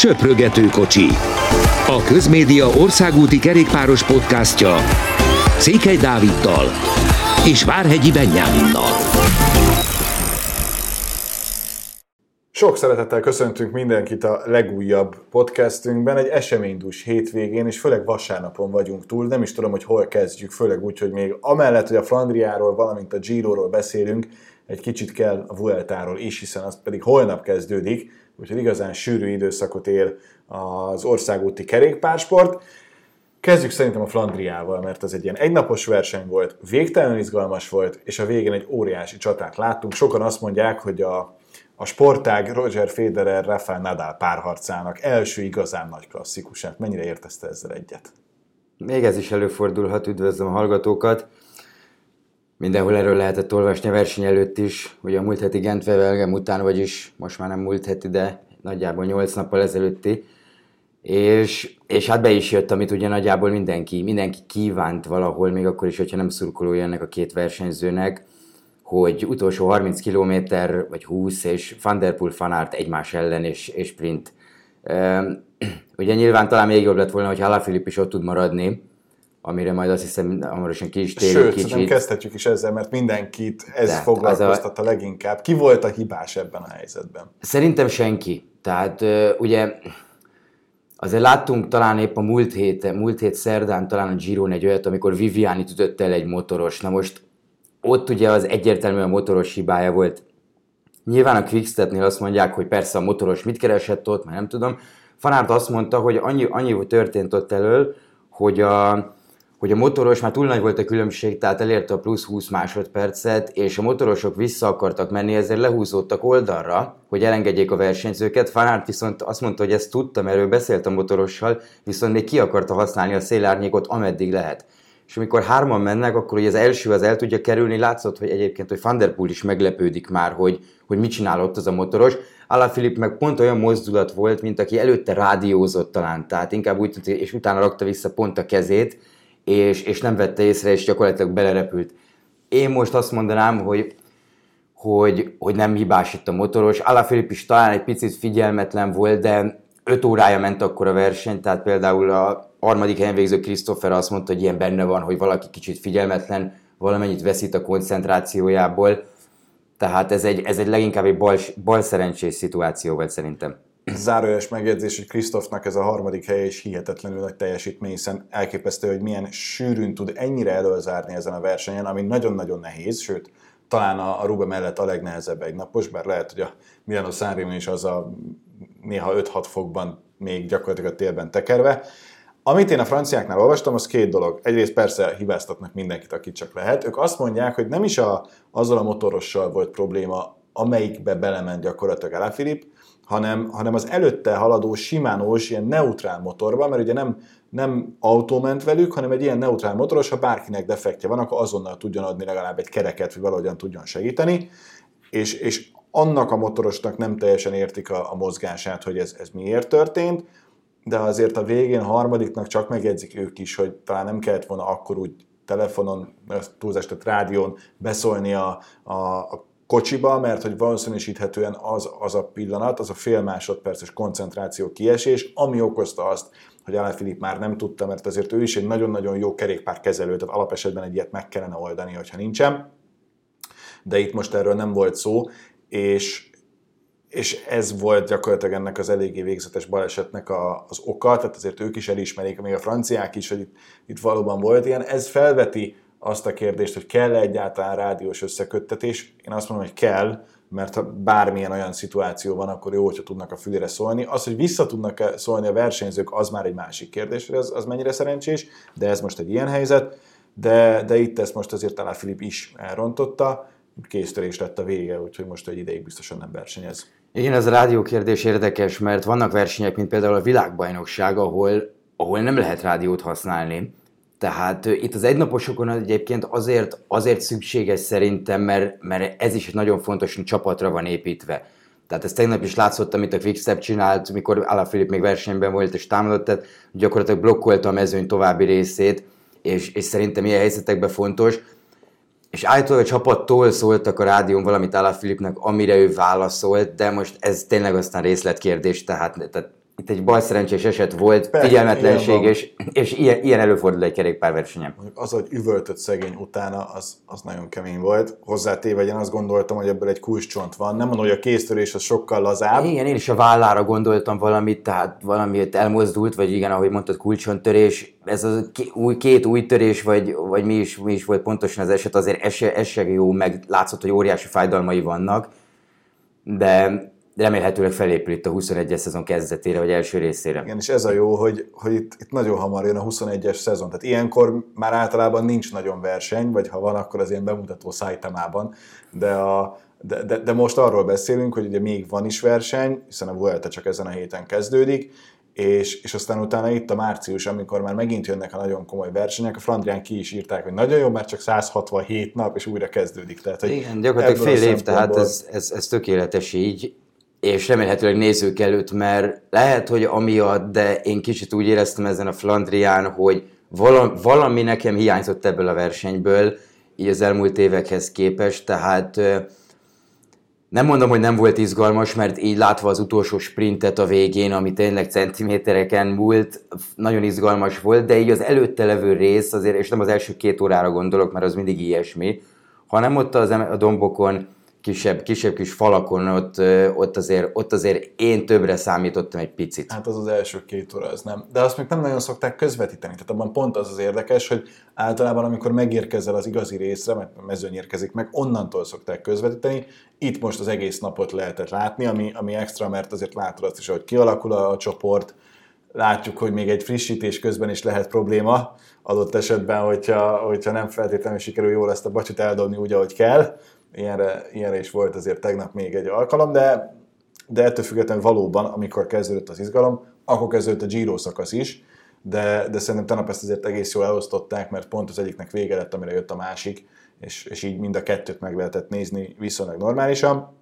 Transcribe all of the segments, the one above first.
Söprögető kocsi. A Közmédia országúti kerékpáros podcastja Székely Dáviddal és Várhegyi Benyáminnal. Sok szeretettel köszöntünk mindenkit a legújabb podcastünkben, egy eseménydús hétvégén, és főleg vasárnapon vagyunk túl, nem is tudom, hogy hol kezdjük, főleg úgy, hogy még amellett, hogy a Flandriáról, valamint a Giroról beszélünk, egy kicsit kell a Vueltáról is, hiszen az pedig holnap kezdődik, úgyhogy igazán sűrű időszakot él az országúti kerékpársport. Kezdjük szerintem a Flandriával, mert ez egy ilyen egynapos verseny volt, végtelenül izgalmas volt, és a végén egy óriási csatát láttunk. Sokan azt mondják, hogy a, a sportág Roger Federer, Rafael Nadal párharcának első igazán nagy klasszikusát. Mennyire értezte ezzel egyet? Még ez is előfordulhat, üdvözlöm a hallgatókat. Mindenhol erről lehetett olvasni a verseny előtt is, hogy a múlt heti Gentve után, vagyis most már nem múlt heti, de nagyjából 8 nappal ezelőtti, és, és hát be is jött, amit ugye nagyjából mindenki, mindenki kívánt valahol, még akkor is, hogyha nem szurkolója ennek a két versenyzőnek, hogy utolsó 30 km vagy 20 és Van Der Poel Fanart egymás ellen és, és sprint. ugye nyilván talán még jobb lett volna, hogy Halafilip is ott tud maradni, amire majd azt hiszem hamarosan ki is térünk Sőt, kicsit. kezdhetjük is ezzel, mert mindenkit ez Tehát foglalkoztat a... a leginkább. Ki volt a hibás ebben a helyzetben? Szerintem senki. Tehát ugye azért láttunk talán épp a múlt hét, múlt hét szerdán talán a Giron egy olyat, amikor Viviani ütött el egy motoros. Na most ott ugye az egyértelműen a motoros hibája volt. Nyilván a Quickstepnél azt mondják, hogy persze a motoros mit keresett ott, mert nem tudom. Fanárt azt mondta, hogy annyi, annyi történt ott elől, hogy a, hogy a motoros már túl nagy volt a különbség, tehát elérte a plusz 20 másodpercet, és a motorosok vissza akartak menni, ezért lehúzódtak oldalra, hogy elengedjék a versenyzőket. Fanart viszont azt mondta, hogy ezt tudtam, erről beszélt a motorossal, viszont még ki akarta használni a szélárnyékot, ameddig lehet. És amikor hárman mennek, akkor hogy az első az el tudja kerülni, látszott, hogy egyébként, hogy Van der Poel is meglepődik már, hogy, hogy mit csinál ott az a motoros. Alaphilipp meg pont olyan mozdulat volt, mint aki előtte rádiózott talán, tehát inkább úgy tűnt, és utána rakta vissza pont a kezét, és, és nem vette észre, és gyakorlatilag belerepült. Én most azt mondanám, hogy, hogy, hogy nem hibás itt a motoros. Alaphilipp is talán egy picit figyelmetlen volt, de 5 órája ment akkor a verseny, tehát például a harmadik helyen végző Christopher azt mondta, hogy ilyen benne van, hogy valaki kicsit figyelmetlen, valamennyit veszít a koncentrációjából. Tehát ez egy, ez egy leginkább egy bal, bal szerencsés szituáció volt szerintem zárójeles megjegyzés, hogy Krisztofnak ez a harmadik helye is hihetetlenül nagy teljesítmény, hiszen elképesztő, hogy milyen sűrűn tud ennyire előzárni ezen a versenyen, ami nagyon-nagyon nehéz, sőt, talán a, a Ruba mellett a legnehezebb egy napos, bár lehet, hogy a Milano Sanremo is az a néha 5-6 fokban még gyakorlatilag a térben tekerve. Amit én a franciáknál olvastam, az két dolog. Egyrészt persze hibáztatnak mindenkit, akit csak lehet. Ők azt mondják, hogy nem is a, azzal a motorossal volt probléma, amelyikbe belement gyakorlatilag Alaphilipp, hanem, hanem az előtte haladó simánós ilyen neutrál motorban, mert ugye nem, nem autó ment velük, hanem egy ilyen neutrál motoros, ha bárkinek defektje van, akkor azonnal tudjon adni legalább egy kereket, hogy valahogyan tudjon segíteni, és, és annak a motorosnak nem teljesen értik a, a mozgását, hogy ez, ez miért történt, de azért a végén harmadiknak csak megjegyzik ők is, hogy talán nem kellett volna akkor úgy telefonon, túlzást, rádión beszólni a, a, a kocsiba, mert hogy valószínűsíthetően az, az a pillanat, az a fél másodperces koncentráció kiesés, ami okozta azt, hogy Alain Filip már nem tudta, mert azért ő is egy nagyon-nagyon jó kerékpárkezelő, tehát alapesetben egy ilyet meg kellene oldani, hogyha nincsen. De itt most erről nem volt szó, és, és ez volt gyakorlatilag ennek az eléggé végzetes balesetnek a, az oka, tehát azért ők is elismerik, még a franciák is, hogy itt, itt valóban volt ilyen. Ez felveti azt a kérdést, hogy kell-e egyáltalán rádiós összeköttetés. Én azt mondom, hogy kell, mert ha bármilyen olyan szituáció van, akkor jó, hogyha tudnak a fülére szólni. Az, hogy vissza tudnak -e szólni a versenyzők, az már egy másik kérdés, hogy az, az mennyire szerencsés, de ez most egy ilyen helyzet. De, de itt ezt most azért talán Filip is elrontotta, késztörés lett a vége, úgyhogy most egy ideig biztosan nem versenyez. Igen, ez a rádió kérdés érdekes, mert vannak versenyek, mint például a világbajnokság, ahol, ahol nem lehet rádiót használni, tehát itt az egynaposokon egyébként azért, azért szükséges szerintem, mert, mert ez is nagyon fontos csapatra van építve. Tehát ez tegnap is látszott, amit a Quickstep csinált, mikor Alaphilipp még versenyben volt és támadott, tehát gyakorlatilag blokkolta a mezőny további részét, és, és szerintem ilyen helyzetekben fontos. És állítólag a csapattól szóltak a rádión valamit Alaphilippnek, amire ő válaszolt, de most ez tényleg aztán részletkérdés, tehát, tehát itt egy balszerencsés eset volt, Persze, figyelmetlenség, ilyen és, és ilyen, ilyen előfordul egy kerékpárversenyen. Az, hogy üvöltött szegény utána, az, az nagyon kemény volt. Hozzátéve, én azt gondoltam, hogy ebből egy kulcscsont van. Nem mondom, hogy a kéztörés az sokkal lazább. Igen, én is a vállára gondoltam valamit, tehát valamit elmozdult, vagy igen, ahogy mondtad, kulcsontörés. Ez a ké- új, két új törés, vagy, vagy mi, is, mi is volt pontosan az eset, azért ez ez se jó, meg látszott, hogy óriási fájdalmai vannak, de remélhetőleg felépül itt a 21-es szezon kezdetére, vagy első részére. Igen, és ez a jó, hogy, hogy itt, itt nagyon hamar jön a 21-es szezon. Tehát ilyenkor már általában nincs nagyon verseny, vagy ha van, akkor az ilyen bemutató szájtamában. De, a, de, de, de, most arról beszélünk, hogy ugye még van is verseny, hiszen a Vuelta csak ezen a héten kezdődik, és, és aztán utána itt a március, amikor már megint jönnek a nagyon komoly versenyek, a Flandrián ki is írták, hogy nagyon jó, mert csak 167 nap, és újra kezdődik. Tehát, hogy Igen, gyakorlatilag fél év, tehát ez, ez, ez tökéletes így, és remélhetőleg nézők előtt, mert lehet, hogy amiatt, de én kicsit úgy éreztem ezen a Flandrián, hogy valami, nekem hiányzott ebből a versenyből, így az elmúlt évekhez képest, tehát nem mondom, hogy nem volt izgalmas, mert így látva az utolsó sprintet a végén, ami tényleg centimétereken múlt, nagyon izgalmas volt, de így az előtte levő rész azért, és nem az első két órára gondolok, mert az mindig ilyesmi, hanem ott az, a dombokon, kisebb, kisebb kis falakon, ott, ott, azért, ott azért én többre számítottam egy picit. Hát az az első két óra, az nem. De azt még nem nagyon szokták közvetíteni. Tehát abban pont az az érdekes, hogy általában amikor megérkezel az igazi részre, mert a mezőny érkezik meg, onnantól szokták közvetíteni. Itt most az egész napot lehetett látni, ami, ami extra, mert azért látod azt is, hogy kialakul a, a csoport, látjuk, hogy még egy frissítés közben is lehet probléma, adott esetben, hogyha, hogyha nem feltétlenül sikerül jól ezt a bacsit eldobni úgy, ahogy kell. Ilyenre, ilyenre is volt azért tegnap még egy alkalom, de de ettől függetlenül valóban, amikor kezdődött az izgalom, akkor kezdődött a Giro szakasz is, de, de szerintem tegnap ezt azért egész jól elosztották, mert pont az egyiknek vége lett, amire jött a másik, és, és így mind a kettőt meg lehetett nézni viszonylag normálisan,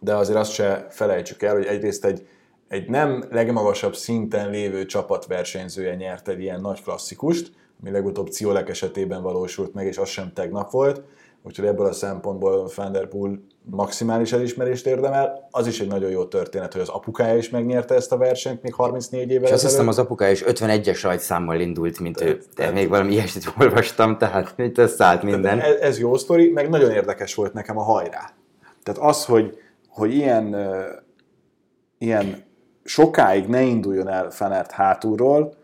de azért azt se felejtsük el, hogy egyrészt egy, egy nem legmagasabb szinten lévő csapat versenyzője nyert egy ilyen nagy klasszikust, ami legutóbb Ciolek esetében valósult meg, és az sem tegnap volt, úgyhogy ebből a szempontból Van der Poel maximális elismerést érdemel. Az is egy nagyon jó történet, hogy az apukája is megnyerte ezt a versenyt még 34 évvel És azt hiszem az apukája is 51-es rajtszámmal indult, mint ő. De még valami ilyesmit olvastam, tehát itt összeállt minden. Ez, ez jó sztori, meg nagyon érdekes volt nekem a hajrá. Tehát az, hogy, hogy ilyen, ilyen sokáig ne induljon el Fenert hátulról,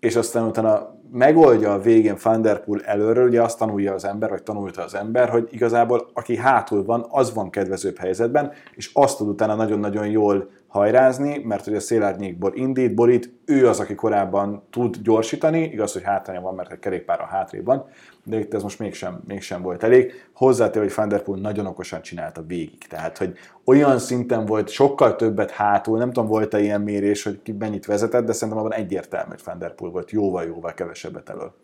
és aztán utána megoldja a végén Van der Poel előről, ugye azt tanulja az ember, vagy tanulta az ember, hogy igazából aki hátul van, az van kedvezőbb helyzetben, és azt tud utána nagyon-nagyon jól hajrázni, mert hogy a szélárnyékból indít, borít, ő az, aki korábban tud gyorsítani, igaz, hogy hátránya van, mert egy kerékpár a hátrébb van, de itt ez most mégsem, mégsem volt elég. Hozzátéve, hogy Van der Poel nagyon okosan csinálta végig, tehát, hogy olyan szinten volt, sokkal többet hátul, nem tudom, volt-e ilyen mérés, hogy ki mennyit vezetett, de szerintem abban egyértelmű, hogy Van der Poel volt jóval-jóval kevesebbet elől.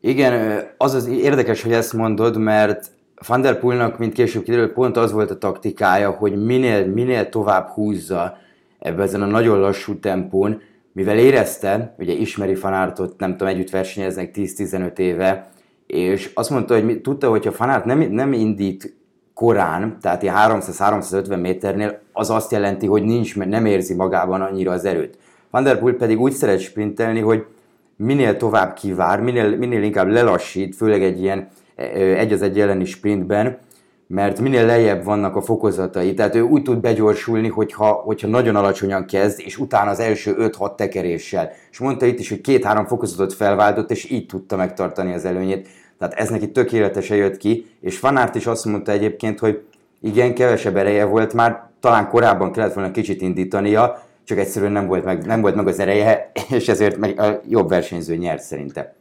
Igen, az az érdekes, hogy ezt mondod, mert Van der Poelnak, mint később kiderült, pont az volt a taktikája, hogy minél, minél tovább húzza ebbe ezen a nagyon lassú tempón, mivel érezte, ugye ismeri Fanártot, nem tudom, együtt versenyeznek 10-15 éve, és azt mondta, hogy tudta, hogyha Fanárt nem, nem indít korán, tehát ilyen 300-350 méternél, az azt jelenti, hogy nincs, nem érzi magában annyira az erőt. Van der Poel pedig úgy szeret sprintelni, hogy minél tovább kivár, minél, minél inkább lelassít, főleg egy ilyen egy az egy elleni sprintben, mert minél lejjebb vannak a fokozatai. Tehát ő úgy tud begyorsulni, hogyha, hogyha nagyon alacsonyan kezd, és utána az első 5-6 tekeréssel. És mondta itt is, hogy két-három fokozatot felváltott, és így tudta megtartani az előnyét. Tehát ez neki tökéletesen jött ki, és Fanárt is azt mondta egyébként, hogy igen, kevesebb ereje volt már, talán korábban kellett volna kicsit indítania, csak egyszerűen nem volt meg, nem volt meg az ereje, és ezért meg a jobb versenyző nyert szerinte.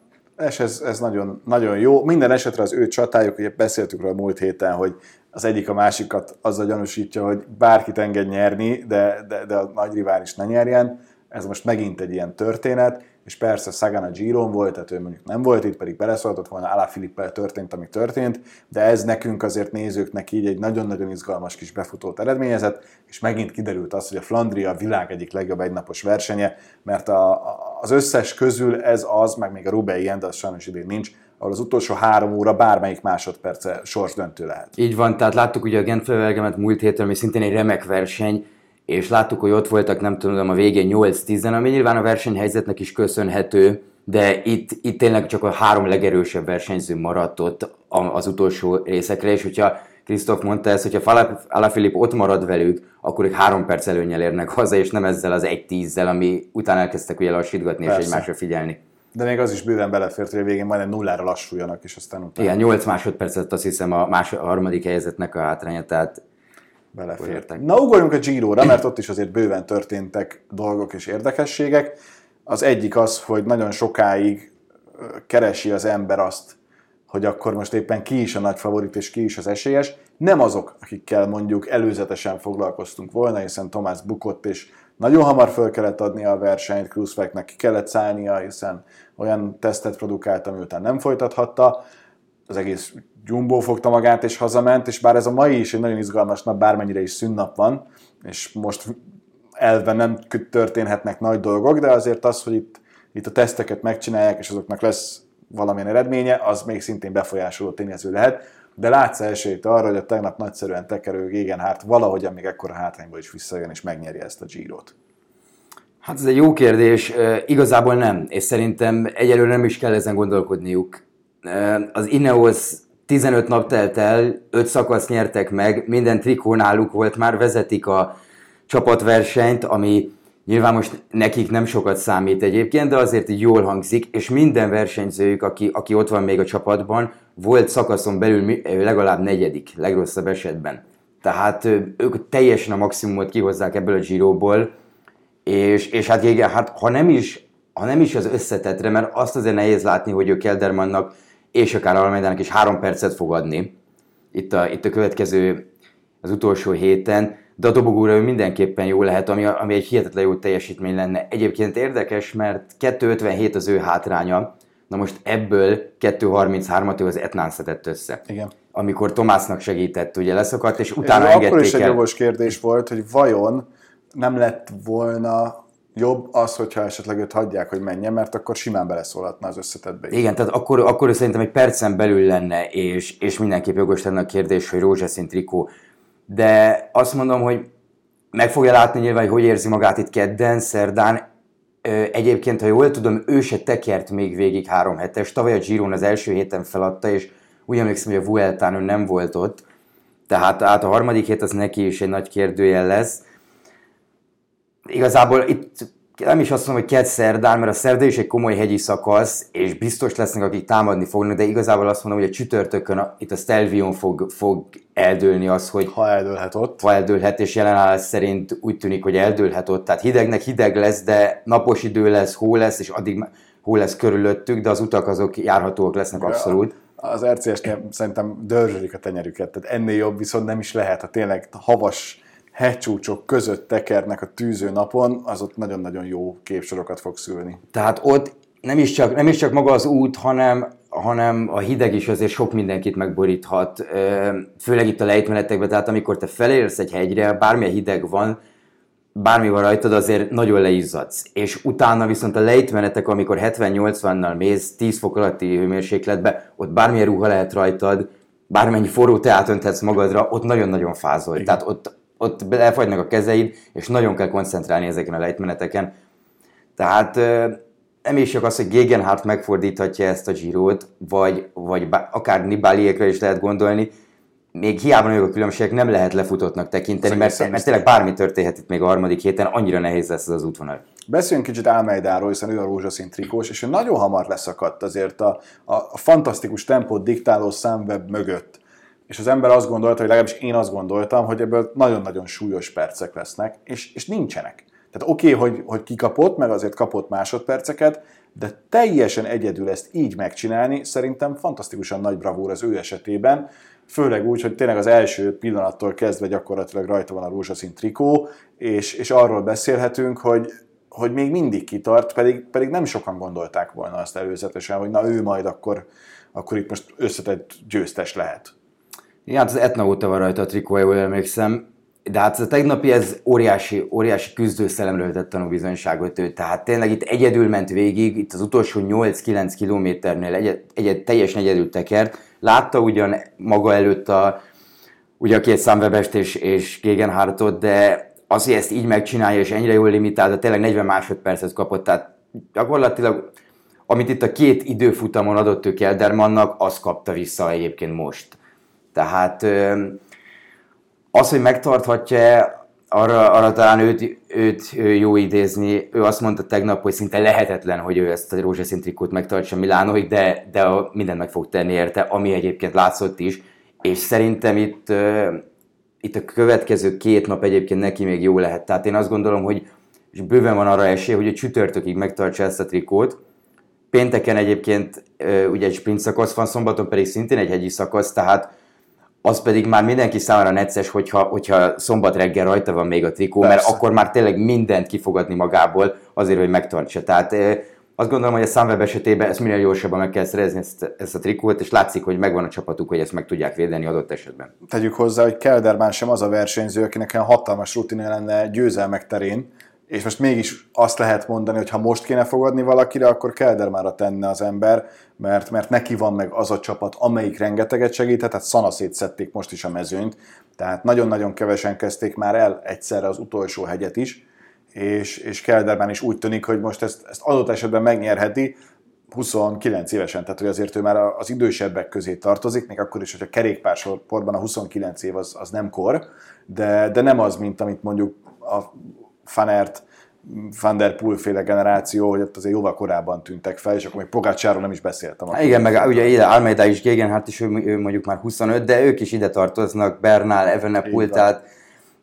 És ez, ez nagyon, nagyon jó. Minden esetre az ő csatájuk, ugye beszéltük róla múlt héten, hogy az egyik a másikat azzal gyanúsítja, hogy bárkit enged nyerni, de, de, de a nagy rivális ne nyerjen. Ez most megint egy ilyen történet, és persze Sagan a Giron volt, tehát ő mondjuk nem volt itt, pedig beleszólhatott volna, Alá Filippel történt, ami történt, de ez nekünk azért nézőknek így egy nagyon-nagyon izgalmas kis befutót eredményezett, és megint kiderült az, hogy a Flandria a világ egyik legjobb egynapos versenye, mert a, az összes közül ez az, meg még a Roubaix ilyen, de az sajnos idén nincs, ahol az utolsó három óra bármelyik másodperce sorsdöntő lehet. Így van, tehát láttuk ugye a Gent múlt héten, ami szintén egy remek verseny, és láttuk, hogy ott voltak, nem tudom, a végén 8-10, ami nyilván a versenyhelyzetnek is köszönhető, de itt, itt tényleg csak a három legerősebb versenyző maradt ott az utolsó részekre, és hogyha Krisztof mondta ezt, hogyha Alaphilipp ott marad velük, akkor ők három perc előnyel érnek haza, és nem ezzel az egy tízzel, ami utána elkezdtek ugye lassítgatni Persze. és egymásra figyelni. De még az is bőven belefért, hogy a végén majdnem nullára lassuljanak, és aztán utána... Igen, 8 másodpercet azt hiszem a, más, a harmadik helyzetnek a hátránya, tehát belefértek. Na, ugorjunk a Giro-ra, mert ott is azért bőven történtek dolgok és érdekességek. Az egyik az, hogy nagyon sokáig keresi az ember azt, hogy akkor most éppen ki is a nagy favorit és ki is az esélyes. Nem azok, akikkel mondjuk előzetesen foglalkoztunk volna, hiszen Tomás bukott, és nagyon hamar föl kellett adni a versenyt, Kruzfeknek ki kellett szállnia, hiszen olyan tesztet produkált, ami után nem folytathatta. Az egész Jumbo fogta magát és hazament, és bár ez a mai is egy nagyon izgalmas nap, bármennyire is szünnap van, és most elven nem történhetnek nagy dolgok, de azért az, hogy itt, itt a teszteket megcsinálják, és azoknak lesz valamilyen eredménye, az még szintén befolyásoló tényező lehet. De látsz esélyt arra, hogy a tegnap nagyszerűen tekerő Gegenhárt valahogy még ekkora hátrányból is visszajön és megnyeri ezt a Girot. Hát ez egy jó kérdés. Igazából nem, és szerintem egyelőre nem is kell ezen gondolkodniuk. Az Ineos 15 nap telt el, 5 szakasz nyertek meg, minden trikó náluk volt, már vezetik a csapatversenyt, ami nyilván most nekik nem sokat számít egyébként, de azért így jól hangzik, és minden versenyzőjük, aki, aki ott van még a csapatban, volt szakaszon belül legalább negyedik, legrosszabb esetben. Tehát ők teljesen a maximumot kihozzák ebből a Giroból, és, és hát, igen, hát ha nem is ha nem is az összetetre, mert azt azért nehéz látni, hogy ő Keldermannak és akár Almeidának is három percet fog adni itt a, itt a következő, az utolsó héten, de a dobogóra ő mindenképpen jó lehet, ami, ami egy hihetetlen jó teljesítmény lenne. Egyébként érdekes, mert 2.57 az ő hátránya, na most ebből 2.33-at ő az Etnán szedett össze. Igen. Amikor Tomásznak segített, ugye leszakadt, és utána Ez engedték akkor is egy jogos kérdés volt, hogy vajon nem lett volna jobb az, hogyha esetleg őt hagyják, hogy menjen, mert akkor simán beleszólhatna az összetetbe. Igen, tehát akkor, akkor szerintem egy percen belül lenne, és, és mindenképp jogos lenne a kérdés, hogy rózsaszín trikó. De azt mondom, hogy meg fogja látni nyilván, hogy hogy érzi magát itt kedden, szerdán. Egyébként, ha jól tudom, ő se tekert még végig három hetes. Tavaly a Giron az első héten feladta, és úgy emlékszem, hogy a Vueltán ő nem volt ott. Tehát át a harmadik hét az neki is egy nagy kérdőjel lesz igazából itt nem is azt mondom, hogy két szerdán, mert a szerda is egy komoly hegyi szakasz, és biztos lesznek, akik támadni fognak, de igazából azt mondom, hogy a csütörtökön a, itt a Stelvion fog, fog eldőlni az, hogy... Ha eldőlhet ott. Ha eldőlhet, és jelenállás szerint úgy tűnik, hogy eldőlhet ott. Tehát hidegnek hideg lesz, de napos idő lesz, hó lesz, és addig hó lesz körülöttük, de az utak azok járhatóak lesznek abszolút. Az RCS-nél szerintem dörzsölik a tenyerüket, tehát ennél jobb viszont nem is lehet, ha tényleg havas hegycsúcsok között tekernek a tűző napon, az ott nagyon-nagyon jó képsorokat fog szülni. Tehát ott nem is csak, nem is csak maga az út, hanem, hanem a hideg is azért sok mindenkit megboríthat, főleg itt a lejtmenetekben, tehát amikor te felérsz egy hegyre, bármilyen hideg van, bármi van rajtad, azért nagyon leizzadsz. És utána viszont a lejtmenetek, amikor 70-80-nal mész 10 fok alatti hőmérsékletbe, ott bármilyen ruha lehet rajtad, bármennyi forró teát önthetsz magadra, ott nagyon-nagyon fázol. Tehát ott ott elfagynak a kezeid, és nagyon kell koncentrálni ezeken a lejtmeneteken. Tehát nem is csak az, hogy Gegenhardt megfordíthatja ezt a Girot, vagy, vagy akár Nibaliékre is lehet gondolni, még hiába nagyok a különbségek, nem lehet lefutottnak tekinteni, mert, mert tényleg bármi történhet itt még a harmadik héten, annyira nehéz lesz ez az útvonal. Beszéljünk kicsit Álmeidáról, hiszen ő a rózsaszín trikós, és ő nagyon hamar leszakadt azért a, a, a fantasztikus tempót diktáló számweb mögött és az ember azt gondolta, hogy legalábbis én azt gondoltam, hogy ebből nagyon-nagyon súlyos percek lesznek, és, és nincsenek. Tehát oké, okay, hogy, hogy kikapott, meg azért kapott másodperceket, de teljesen egyedül ezt így megcsinálni, szerintem fantasztikusan nagy bravúr az ő esetében, főleg úgy, hogy tényleg az első pillanattól kezdve gyakorlatilag rajta van a rózsaszín trikó, és, és arról beszélhetünk, hogy, hogy még mindig kitart, pedig, pedig nem sokan gondolták volna azt előzetesen, hogy na ő majd akkor, akkor itt most összetett győztes lehet. Ja, hát az Etna óta van rajta a trikó, jól emlékszem. De hát a tegnapi ez óriási, óriási küzdőszelemről tett tanúbizonyságot ő. Tehát tényleg itt egyedül ment végig, itt az utolsó 8-9 kilométernél egy, egy, teljesen egyedül tekert. Látta ugyan maga előtt a, ugye a két számvebest és, és Gegenhardtot, de az, hogy ezt így megcsinálja, és ennyire jól limitálta, tényleg 40 másodpercet kapott, tehát gyakorlatilag amit itt a két időfutamon adott ő Keldermannak, azt kapta vissza egyébként most. Tehát az, hogy megtarthatja arra, arra talán őt, őt jó idézni. Ő azt mondta tegnap, hogy szinte lehetetlen, hogy ő ezt a rózsaszín trikót megtartsa Milánóig, de, de mindent meg fog tenni érte, ami egyébként látszott is. És szerintem itt, itt a következő két nap egyébként neki még jó lehet. Tehát én azt gondolom, hogy és bőven van arra esély, hogy a csütörtökig megtartsa ezt a trikót. Pénteken egyébként ugye egy sprint szakasz van, szombaton pedig szintén egy hegyi szakasz, tehát az pedig már mindenki számára necces, hogyha, hogyha szombat reggel rajta van még a trikó, Persze. mert akkor már tényleg mindent kifogadni magából azért, hogy megtartsa. Tehát azt gondolom, hogy a Sunweb esetében ezt minél gyorsabban meg kell szerezni ezt, ezt a trikót, és látszik, hogy megvan a csapatuk, hogy ezt meg tudják védeni adott esetben. Tegyük hozzá, hogy Kelderman sem az a versenyző, akinek olyan hatalmas rutinja lenne győzelmek terén, és most mégis azt lehet mondani, hogy ha most kéne fogadni valakire, akkor Keldermára tenne az ember, mert, mert neki van meg az a csapat, amelyik rengeteget segített, tehát szanaszét szedték most is a mezőnyt, tehát nagyon-nagyon kevesen kezdték már el egyszerre az utolsó hegyet is, és, és Kelderman is úgy tűnik, hogy most ezt, ezt adott esetben megnyerheti, 29 évesen, tehát hogy azért ő már az idősebbek közé tartozik, még akkor is, hogy a kerékpársorportban a 29 év az, az nem kor, de, de nem az, mint amit mondjuk a Fanert, Van der Poel féle generáció, hogy ott azért jóval korábban tűntek fel, és akkor még Pogácsáról nem is beszéltem. Há, igen, meg ugye ide Almeida is, Gegenhardt is, ő, ő mondjuk már 25, de ők is ide tartoznak, Bernal, Evenepoel, tehát,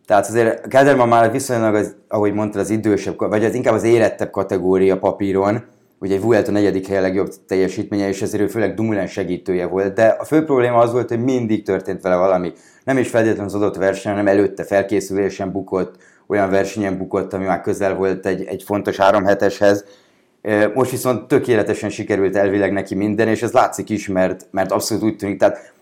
tehát azért Kelderman már viszonylag, az, ahogy mondtad, az idősebb, vagy az inkább az érettebb kategória papíron, ugye egy Vuelta negyedik hely a legjobb teljesítménye, és ezért ő főleg Dumoulin segítője volt, de a fő probléma az volt, hogy mindig történt vele valami. Nem is feltétlenül az adott verseny, hanem előtte felkészülésen bukott, olyan versenyen bukott, ami már közel volt egy, egy fontos három heteshez. Most viszont tökéletesen sikerült elvileg neki minden, és ez látszik is, mert, mert abszolút úgy tűnik, tehát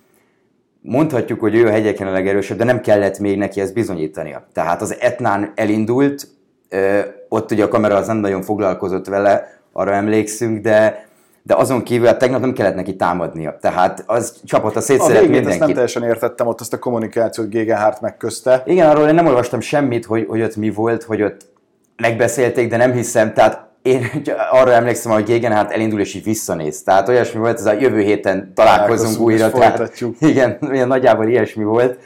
mondhatjuk, hogy ő a hegyeken a legerősebb, de nem kellett még neki ezt bizonyítania. Tehát az Etnán elindult, ott ugye a kamera az nem nagyon foglalkozott vele, arra emlékszünk, de de azon kívül hát tegnap nem kellett neki támadnia. Tehát az csapata szétszeret mindenkit. Ezt nem teljesen értettem ott azt a kommunikációt Gegenhardt megközte. Igen, arról én nem olvastam semmit, hogy, hogy ott mi volt, hogy ott megbeszélték, de nem hiszem. Tehát én arra emlékszem, hogy Gegenhardt elindul és így visszanéz. Tehát olyasmi volt, ez a jövő héten találkozunk újra. Tehát, igen, ilyen nagyjából ilyesmi volt.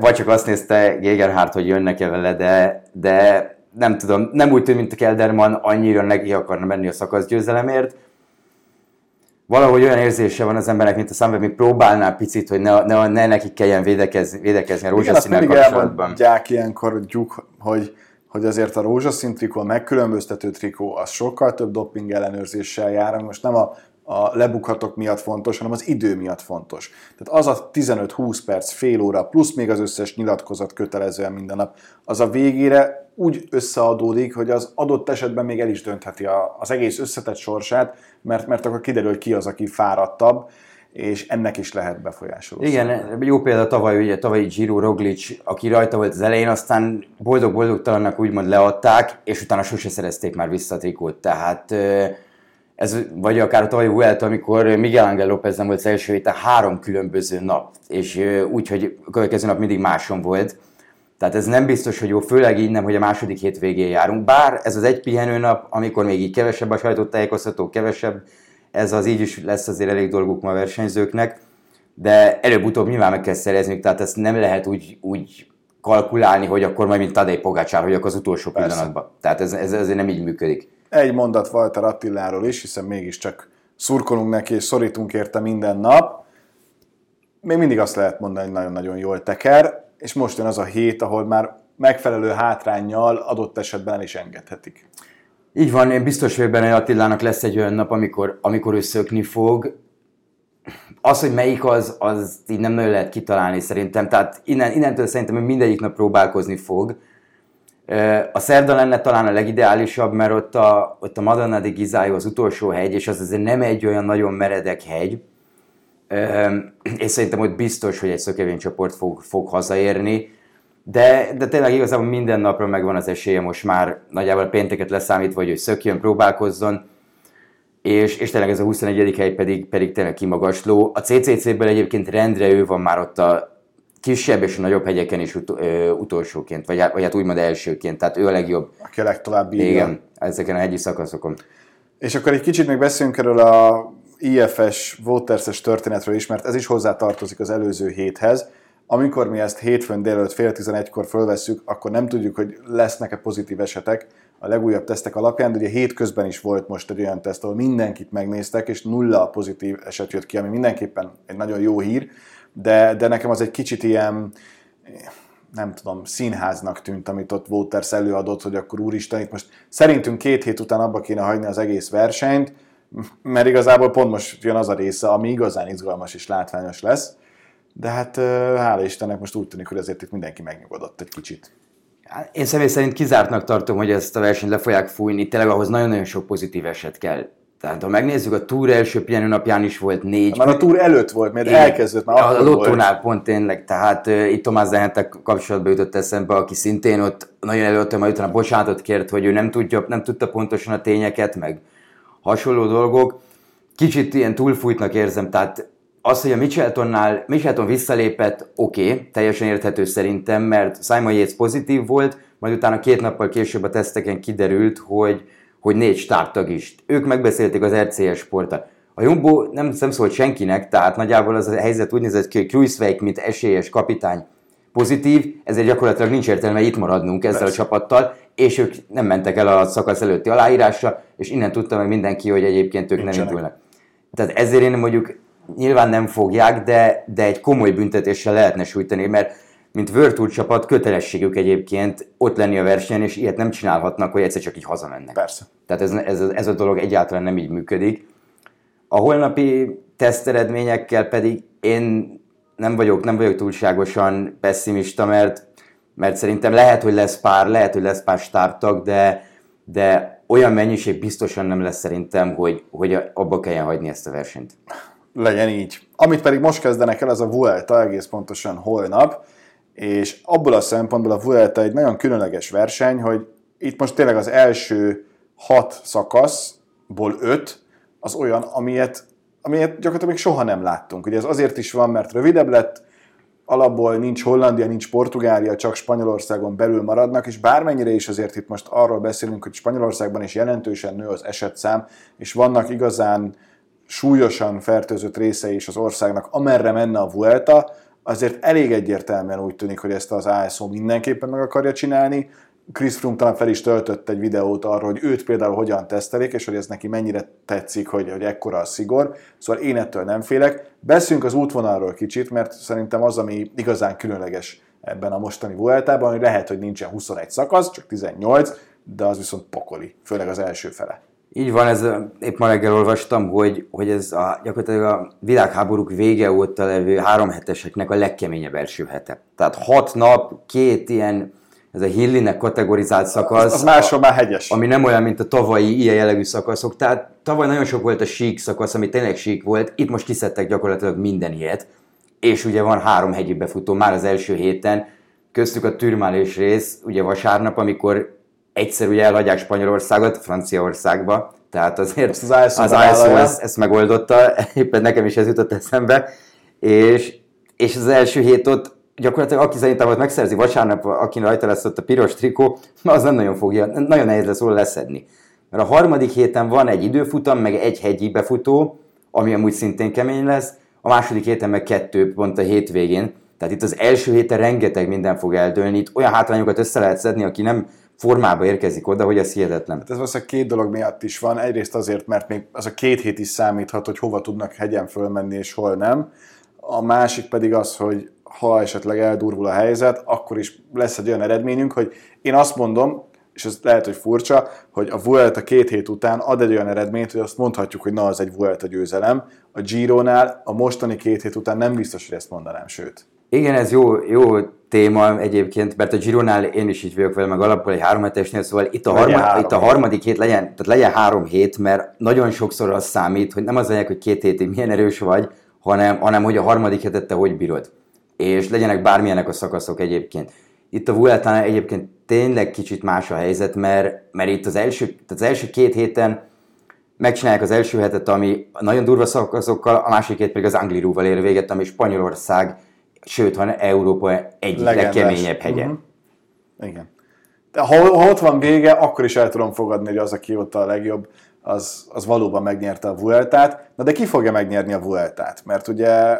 Vagy csak azt nézte Gegenhardt, hogy jönnek-e vele, de, de nem tudom, nem úgy tűnt, mint a Kelderman annyira neki akarna menni a szakaszgyőzelemért valahogy olyan érzése van az embernek, mint a Sunweb, még próbálná picit, hogy ne, ne, ne nekik kelljen védekezni, védekezni a rózsaszínnel kapcsolatban. Igen, ilyenkor, gyuk, hogy, hogy azért a rózsaszín trikó, a megkülönböztető trikó, az sokkal több doping ellenőrzéssel jár, most nem a, a lebukhatok miatt fontos, hanem az idő miatt fontos. Tehát az a 15-20 perc, fél óra, plusz még az összes nyilatkozat kötelezően minden nap, az a végére úgy összeadódik, hogy az adott esetben még el is döntheti az egész összetett sorsát, mert, mert akkor kiderül, hogy ki az, aki fáradtabb, és ennek is lehet befolyásoló. Igen, jó példa tavaly, ugye tavalyi Giro Roglic, aki rajta volt az elején, aztán boldog-boldogtalannak úgymond leadták, és utána sose szerezték már vissza a trikót. Tehát ez, vagy akár a tavalyi Vuelta, amikor Miguel Angel López nem volt az első héten három különböző nap, és úgy, hogy a következő nap mindig máson volt tehát ez nem biztos, hogy jó, főleg így nem, hogy a második hétvégén járunk. Bár ez az egy pihenőnap, amikor még így kevesebb a sajtótájékoztató, kevesebb, ez az így is lesz azért elég dolguk ma a versenyzőknek, de előbb-utóbb nyilván meg kell szerezniük, tehát ezt nem lehet úgy, úgy kalkulálni, hogy akkor majd mint Tadej Pogácsár, hogy akkor az utolsó Persze. pillanatban. Tehát ez, ez azért nem így működik. Egy mondat Walter Attiláról is, hiszen mégiscsak szurkolunk neki és szorítunk érte minden nap. Még mindig azt lehet mondani, hogy nagyon-nagyon jól teker és most jön az a hét, ahol már megfelelő hátrányjal adott esetben el is engedhetik. Így van, én biztos vagyok benne, hogy Attilának lesz egy olyan nap, amikor, amikor ő szökni fog. Az, hogy melyik az, az így nem nagyon lehet kitalálni szerintem. Tehát innen, innentől szerintem hogy mindegyik nap próbálkozni fog. A szerda lenne talán a legideálisabb, mert ott a, ott a Madonna di Gizájó az utolsó hegy, és az azért nem egy olyan nagyon meredek hegy és szerintem hogy biztos, hogy egy szökevénycsoport fog, fog hazaérni, de, de tényleg igazából minden napra megvan az esélye most már nagyjából a pénteket leszámítva, hogy ő szökjön, próbálkozzon, és, és tényleg ez a 21. hely pedig, pedig tényleg kimagasló. A CCC-ből egyébként rendre ő van már ott a kisebb és nagyobb hegyeken is ut- ö, utolsóként, vagy, hát- vagy hát úgymond elsőként, tehát ő a legjobb. Aki a legtovább bírja. Igen, ezeken a hegyi szakaszokon. És akkor egy kicsit még beszéljünk erről a IFS Waters-es történetről is, mert ez is hozzá tartozik az előző héthez. Amikor mi ezt hétfőn délelőtt fél tizenegykor fölvesszük, akkor nem tudjuk, hogy lesznek-e pozitív esetek a legújabb tesztek alapján, de ugye hétközben is volt most egy olyan teszt, ahol mindenkit megnéztek, és nulla pozitív eset jött ki, ami mindenképpen egy nagyon jó hír, de, de nekem az egy kicsit ilyen, nem tudom, színháznak tűnt, amit ott Waters előadott, hogy akkor úristen, itt most szerintünk két hét után abba kéne hagyni az egész versenyt, mert igazából pont most jön az a része, ami igazán izgalmas és látványos lesz, de hát hála Istennek most úgy tűnik, hogy azért itt mindenki megnyugodott egy kicsit. Hát Én személy szerint kizártnak tartom, hogy ezt a versenyt le fogják fújni, tényleg ahhoz nagyon-nagyon sok pozitív eset kell. Tehát ha megnézzük, a túr első pihenőnapján is volt négy. Már a túr előtt volt, mert elkezdődött, már a akkor lottónál volt. pont tényleg, tehát uh, itt Tomás Zehentek kapcsolatba jutott eszembe, aki szintén ott nagyon előtte, majd utána bocsánatot kért, hogy ő nem, tudja, nem tudta pontosan a tényeket, meg hasonló dolgok. Kicsit ilyen túlfújtnak érzem, tehát az, hogy a Micheltonnál, Michelton visszalépett, oké, okay, teljesen érthető szerintem, mert Simon Yates pozitív volt, majd utána két nappal később a teszteken kiderült, hogy, hogy négy stábtag is. Ők megbeszélték az RCS sporttal. A Jumbo nem, nem szólt senkinek, tehát nagyjából az a helyzet úgy nézett ki, hogy Kruiswijk, mint esélyes kapitány pozitív, ezért gyakorlatilag nincs értelme itt maradnunk ezzel Persze. a csapattal, és ők nem mentek el a szakasz előtti aláírásra, és innen tudta meg mindenki, hogy egyébként ők Nincsenek. nem indulnak. Tehát ezért én mondjuk nyilván nem fogják, de, de egy komoly büntetéssel lehetne sújtani, mert mint Tour csapat kötelességük egyébként ott lenni a versenyen, és ilyet nem csinálhatnak, hogy egyszer csak így hazamennek. Persze. Tehát ez, ez, ez a dolog egyáltalán nem így működik. A holnapi teszteredményekkel pedig én nem vagyok, nem vagyok túlságosan pessimista, mert, mert szerintem lehet, hogy lesz pár, lehet, hogy lesz pár stábtag, de, de olyan mennyiség biztosan nem lesz szerintem, hogy, hogy abba kelljen hagyni ezt a versenyt. legyen így. Amit pedig most kezdenek el, az a Vuelta egész pontosan holnap, és abból a szempontból a Vuelta egy nagyon különleges verseny, hogy itt most tényleg az első hat szakaszból öt az olyan, amilyet, amilyet gyakorlatilag még soha nem láttunk. Ugye ez azért is van, mert rövidebb lett, alapból nincs Hollandia, nincs Portugália, csak Spanyolországon belül maradnak, és bármennyire is azért itt most arról beszélünk, hogy Spanyolországban is jelentősen nő az esetszám, és vannak igazán súlyosan fertőzött részei is az országnak, amerre menne a Vuelta, azért elég egyértelműen úgy tűnik, hogy ezt az ASO mindenképpen meg akarja csinálni. Chris Froome talán fel is töltött egy videót arról, hogy őt például hogyan tesztelik, és hogy ez neki mennyire tetszik, hogy, hogy ekkora a szigor. Szóval én ettől nem félek. Beszünk az útvonalról kicsit, mert szerintem az, ami igazán különleges ebben a mostani Vueltában, hogy lehet, hogy nincsen 21 szakasz, csak 18, de az viszont pokoli, főleg az első fele. Így van, ez épp ma reggel olvastam, hogy, hogy ez a, gyakorlatilag a világháborúk vége óta levő három heteseknek a legkeményebb első hete. Tehát hat nap, két ilyen, ez a Hillinek kategorizált szakasz. Az, máshol már hegyes. ami nem olyan, mint a tavalyi ilyen jellegű szakaszok. Tehát tavaly nagyon sok volt a sík szakasz, ami tényleg sík volt, itt most kiszedtek gyakorlatilag minden ilyet, és ugye van három hegyi befutó már az első héten, köztük a türmálés rész, ugye vasárnap, amikor egyszer ugye elhagyják Spanyolországot Franciaországba, tehát azért Ezt az ASO az. ASO ezt, ezt megoldotta, éppen nekem is ez jutott eszembe, és, és az első hét ott gyakorlatilag aki szerintem ott megszerzi vasárnap, aki rajta lesz ott a piros trikó, az nem nagyon fogja, nagyon nehéz lesz róla leszedni. Mert a harmadik héten van egy időfutam, meg egy hegyi befutó, ami amúgy szintén kemény lesz, a második héten meg kettő pont a hétvégén. Tehát itt az első héten rengeteg minden fog eldőlni, itt olyan hátrányokat össze lehet szedni, aki nem formába érkezik oda, hogy ez hihetetlen. Hát ez valószínűleg két dolog miatt is van. Egyrészt azért, mert még az a két hét is számíthat, hogy hova tudnak hegyen fölmenni és hol nem. A másik pedig az, hogy ha esetleg eldurvul a helyzet, akkor is lesz egy olyan eredményünk, hogy én azt mondom, és ez lehet, hogy furcsa, hogy a Vuelta két hét után ad egy olyan eredményt, hogy azt mondhatjuk, hogy na, az egy Vuelta győzelem. A Giro-nál a mostani két hét után nem biztos, hogy ezt mondanám, sőt. Igen, ez jó, jó téma egyébként, mert a Gironál én is így vagyok vele, meg alapból egy három hetesnél, szóval itt a, Legyen harma, itt a harmadik hét legyen, tehát legyen három hét, mert nagyon sokszor az számít, hogy nem az legyek, hogy két hétig milyen erős vagy, hanem, hanem hogy a harmadik hetet te hogy bírod. És legyenek bármilyenek a szakaszok egyébként. Itt a Vueltánál egyébként tényleg kicsit más a helyzet, mert, mert itt az első, tehát az első két héten megcsinálják az első hetet, ami nagyon durva szakaszokkal, a másik hét pedig az Anglirúval ér véget, ami Spanyolország sőt, hanem Európa egyik Legendás. legkeményebb hegye. Mhm. Igen. De ha, ha ott van vége, akkor is el tudom fogadni, hogy az, aki ott a legjobb, az, az valóban megnyerte a Vueltát. Na de ki fogja megnyerni a Vueltát? Mert ugye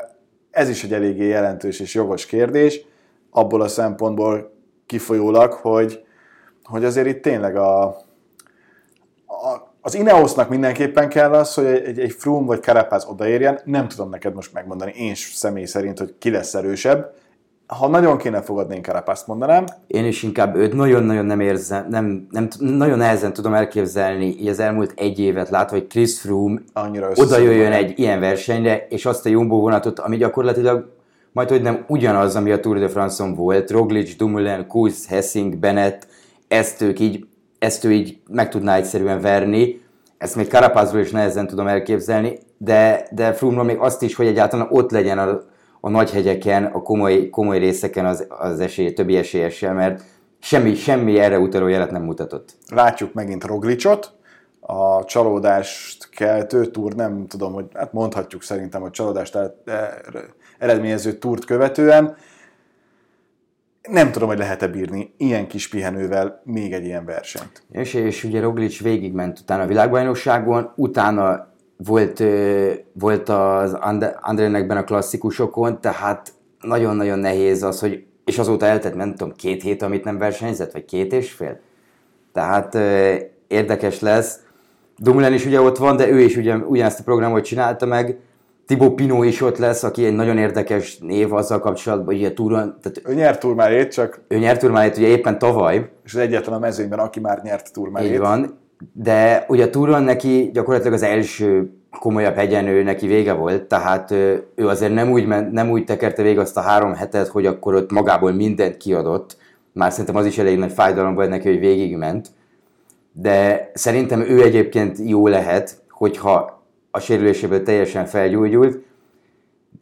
ez is egy eléggé jelentős és jogos kérdés, abból a szempontból kifolyólag, hogy, hogy azért itt tényleg a, a az Ineosnak mindenképpen kell az, hogy egy, egy Froome vagy Carapaz odaérjen. Nem tudom neked most megmondani, én személy szerint, hogy ki lesz erősebb. Ha nagyon kéne fogadni, én Carapazt mondanám. Én is inkább őt nagyon-nagyon nem érzem, nem, nem, nagyon nehezen tudom elképzelni így az elmúlt egy évet látva, hogy Chris Froome Annyira oda jöjjön egy ilyen versenyre, és azt a Jumbo vonatot, ami gyakorlatilag majd hogy nem ugyanaz, ami a Tour de France-on volt, Roglic, Dumoulin, Kusz, Hessing, Bennett, ezt ők így, ezt ő így meg tudná egyszerűen verni. Ezt még Carapazról is nehezen tudom elképzelni, de, de Froome-ról még azt is, hogy egyáltalán ott legyen a, a nagy hegyeken, a komoly, komoly részeken az, az esély, többi esélyessel, mert semmi, semmi erre utaló jelet nem mutatott. Látjuk megint Roglicot, a csalódást keltő túr, nem tudom, hogy hát mondhatjuk szerintem, hogy csalódást e- eredményező túrt követően. Nem tudom, hogy lehet-e bírni ilyen kis pihenővel még egy ilyen versenyt. És, és ugye Roglic végigment utána a világbajnokságon, utána volt, volt az Andrének benne a klasszikusokon, tehát nagyon-nagyon nehéz az, hogy és azóta eltett, nem tudom, két hét, amit nem versenyzett, vagy két és fél. Tehát érdekes lesz. Dumoulin is ugye ott van, de ő is ugye ugyanezt a programot csinálta meg. Thibaut Pinot is ott lesz, aki egy nagyon érdekes név azzal kapcsolatban, hogy a túron, tehát Ő nyert turmárét, csak ő nyert turmáját ugye éppen tavaly, és az egyetlen a mezőnyben, aki már nyert turmárét. így van, de ugye a túron neki gyakorlatilag az első komolyabb hegyen ő neki vége volt, tehát ő, ő azért nem úgy, ment, nem úgy tekerte végig azt a három hetet, hogy akkor ott magából mindent kiadott, már szerintem az is elég nagy fájdalom volt neki, hogy végigment, de szerintem ő egyébként jó lehet, hogyha a sérüléséből teljesen felgyógyult,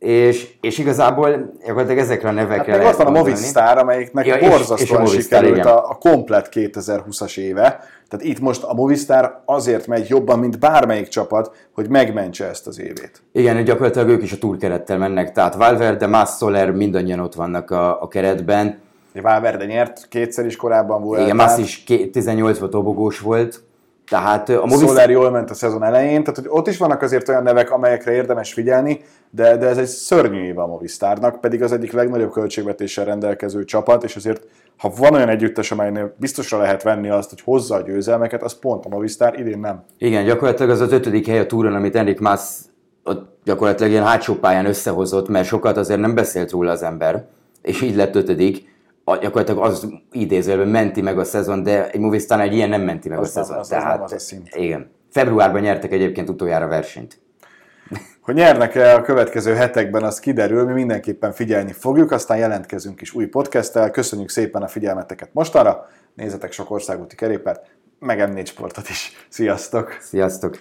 és, és igazából gyakorlatilag ezekre a Hát nevekre meg ott van a. Movistar, amelyiknek Ja, ja, és- és a borzasztóan sikerült igen. a, a komplet 2020-as éve. Tehát itt most a Movistar azért megy jobban, mint bármelyik csapat, hogy megmentse ezt az évét. Igen, gyakorlatilag ők is a túrkerettel mennek, tehát Valverde, Mas Soler mindannyian ott vannak a, a keretben. Valverde nyert kétszer is korábban volt. Igen, Mas is ké- 18 volt dobogós volt, tehát a Movistar... Soler jól ment a szezon elején, tehát hogy ott is vannak azért olyan nevek, amelyekre érdemes figyelni, de, de ez egy szörnyű év a Movistarnak, pedig az egyik legnagyobb költségvetéssel rendelkező csapat, és azért ha van olyan együttes, amelynél biztosra lehet venni azt, hogy hozza a győzelmeket, az pont a Movistar, idén nem. Igen, gyakorlatilag az az ötödik hely a túron, amit Enrik ott gyakorlatilag ilyen hátsó pályán összehozott, mert sokat azért nem beszélt róla az ember, és így lett ötödik. Gyakorlatilag az idézőjelben menti meg a szezon, de egy Movistar egy ilyen nem menti meg Az a szezon. az- az nem az a szint. Igen. Februárban nyertek egyébként utoljára versenyt. Hogy nyernek-e a következő hetekben, az kiderül, mi mindenképpen figyelni fogjuk, aztán jelentkezünk is új podcasttel. Köszönjük szépen a figyelmeteket mostanra, nézzetek sok országúti kerékpárt, meg M4 sportot is. Sziasztok! Sziasztok!